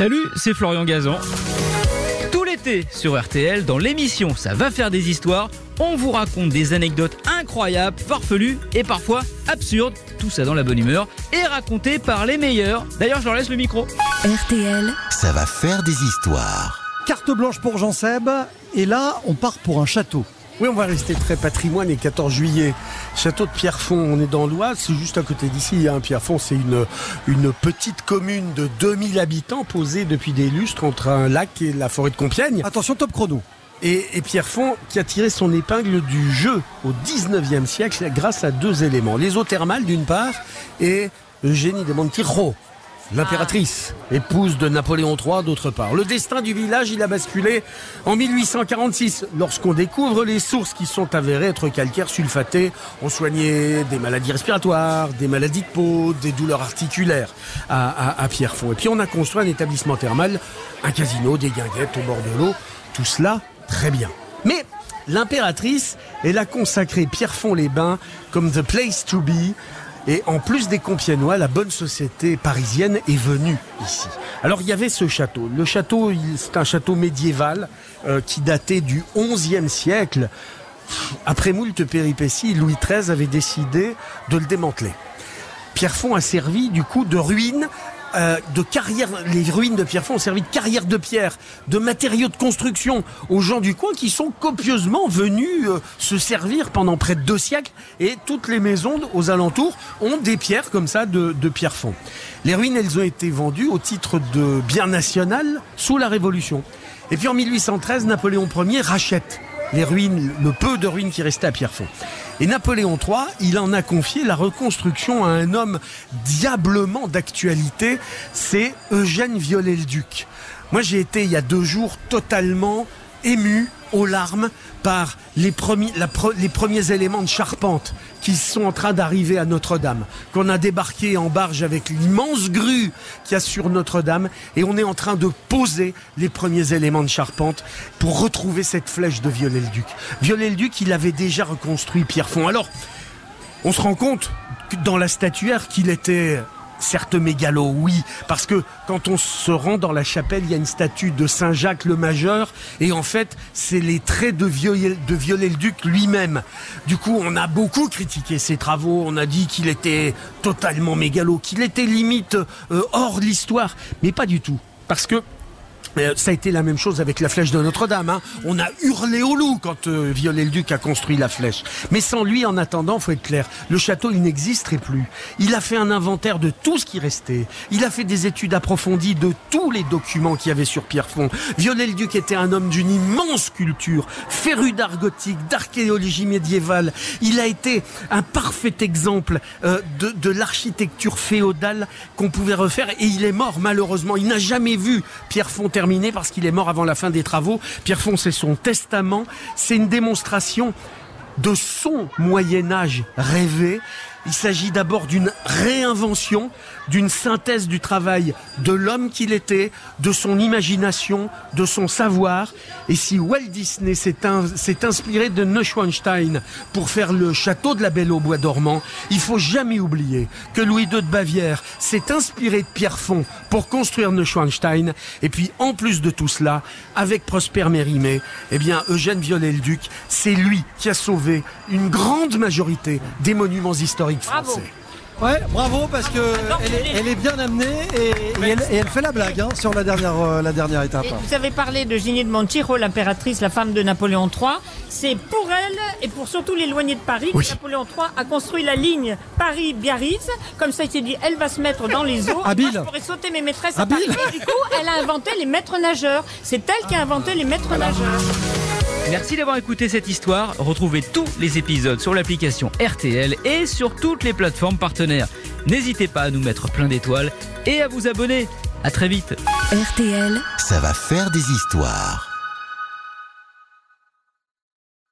Salut, c'est Florian Gazan. Tout l'été sur RTL, dans l'émission Ça va faire des histoires, on vous raconte des anecdotes incroyables, farfelues et parfois absurdes, tout ça dans la bonne humeur, et racontées par les meilleurs. D'ailleurs, je leur laisse le micro. RTL, Ça va faire des histoires. Carte blanche pour Jean Seb. Et là, on part pour un château. Oui, on va rester très patrimoine et 14 juillet. Château de Pierrefonds, on est dans l'Oise, c'est juste à côté d'ici. Hein. Pierrefonds, c'est une, une petite commune de 2000 habitants posée depuis des lustres entre un lac et la forêt de Compiègne. Attention, top chrono. Et, et Pierrefonds qui a tiré son épingle du jeu au 19e siècle grâce à deux éléments. Les eaux thermales d'une part et Eugénie de Montijo, l'impératrice, épouse de Napoléon III d'autre part. Le destin du village, il a basculé en 1846 lorsqu'on découvre les sources qui sont avérées être calcaires sulfatés. On soignait des maladies respiratoires, des maladies de peau, des douleurs articulaires à, à, à Pierrefonds. Et puis on a construit un établissement thermal, un casino, des guinguettes au bord de l'eau. Tout cela, très bien. Mais l'impératrice, elle a consacré Pierrefonds-les-Bains comme the place to be. Et en plus des Compiègnois, la bonne société parisienne est venue ici. Alors il y avait ce château. Le château, c'est un château médiéval euh, qui datait du XIe siècle. Après moult péripéties, Louis XIII avait décidé de le démanteler. Pierrefonds a servi du coup de ruine, euh, de carrière. Les ruines de Pierrefonds ont servi de carrière de pierre, de matériaux de construction aux gens du coin qui sont copieusement venus euh, se servir pendant près de deux siècles. Et toutes les maisons aux alentours ont des pierres comme ça de, de Pierrefonds. Les ruines, elles ont été vendues au titre de bien national sous la Révolution. Et puis en 1813, Napoléon Ier rachète les ruines, le peu de ruines qui restaient à Pierrefonds. Et Napoléon III, il en a confié la reconstruction à un homme diablement d'actualité, c'est Eugène Viollet-le-Duc. Moi, j'ai été il y a deux jours totalement ému aux larmes par les premiers, éléments de charpente qui sont en train d'arriver à Notre-Dame, qu'on a débarqué en barge avec l'immense grue qu'il y a sur Notre-Dame, et on est en train de poser les premiers éléments de charpente pour retrouver cette flèche de Viollet-le-Duc. Viollet-le-Duc, il avait déjà reconstruit Pierrefonds. Alors, on se rend compte dans la statuaire qu'il était certes mégalo, oui, parce que quand on se rend dans la chapelle, il y a une statue de Saint Jacques le Majeur, et en fait, c'est les traits de Viollet, de Viollet-le-Duc lui-même. Du coup, on a beaucoup critiqué ses travaux, on a dit qu'il était totalement mégalo, qu'il était limite euh, hors l'histoire, mais pas du tout, parce que euh, ça a été la même chose avec la flèche de Notre-Dame. hein. On a hurlé au loup quand euh, Viollet-le-Duc a construit la flèche. Mais sans lui, en attendant, faut être clair, le château, il n'existerait plus. Il a fait un inventaire de tout ce qui restait. Il a fait des études approfondies de tous les documents qu'il y avait sur Pierrefonds. Viollet-le-Duc était un homme d'une immense culture, féru d'art gothique, d'archéologie médiévale. Il a été un parfait exemple euh, de, de l'architecture féodale qu'on pouvait refaire. Et il est mort, malheureusement. Il n'a jamais vu Pierrefonds parce qu'il est mort avant la fin des travaux. Pierrefonds, c'est son testament. C'est une démonstration de son Moyen Âge rêvé. Il s'agit d'abord d'une réinvention, d'une synthèse du travail de l'homme qu'il était, de son imagination, de son savoir. Et si Walt Disney s'est in- s'est inspiré de Neuschwanstein pour faire le château de la Belle au bois dormant, il faut jamais oublier que Louis II de Bavière s'est inspiré de Pierrefonds pour construire Neuschwanstein. Et puis, en plus de tout cela, avec Prosper Mérimée, eh bien, Eugène Viollet-le-Duc, c'est lui qui a sauvé une grande majorité des monuments historiques Bravo. français. Ouais, bravo parce que J'adore elle est, les- elle est bien amenée et, et elle, et elle fait la blague hein, sur la dernière, euh, la dernière étape. Et vous avez parlé de Génie de Montijo, l'impératrice, la femme de Napoléon III. C'est pour elle et pour surtout l'éloigné de Paris Oui. que Napoléon III a construit la ligne Paris-Biarritz. Comme ça, il s'est dit, elle va se mettre dans les eaux. Habile. Moi, je pourrais sauter mes maîtresses à Habile. Paris. Et du coup, elle a inventé les maîtres nageurs. C'est elle qui a inventé les maîtres nageurs. Merci d'avoir écouté cette histoire. Retrouvez tous les épisodes sur l'application RTL et sur toutes les plateformes partenaires. N'hésitez pas à nous mettre plein d'étoiles et à vous abonner. À très vite. RTL. Ça va faire des histoires.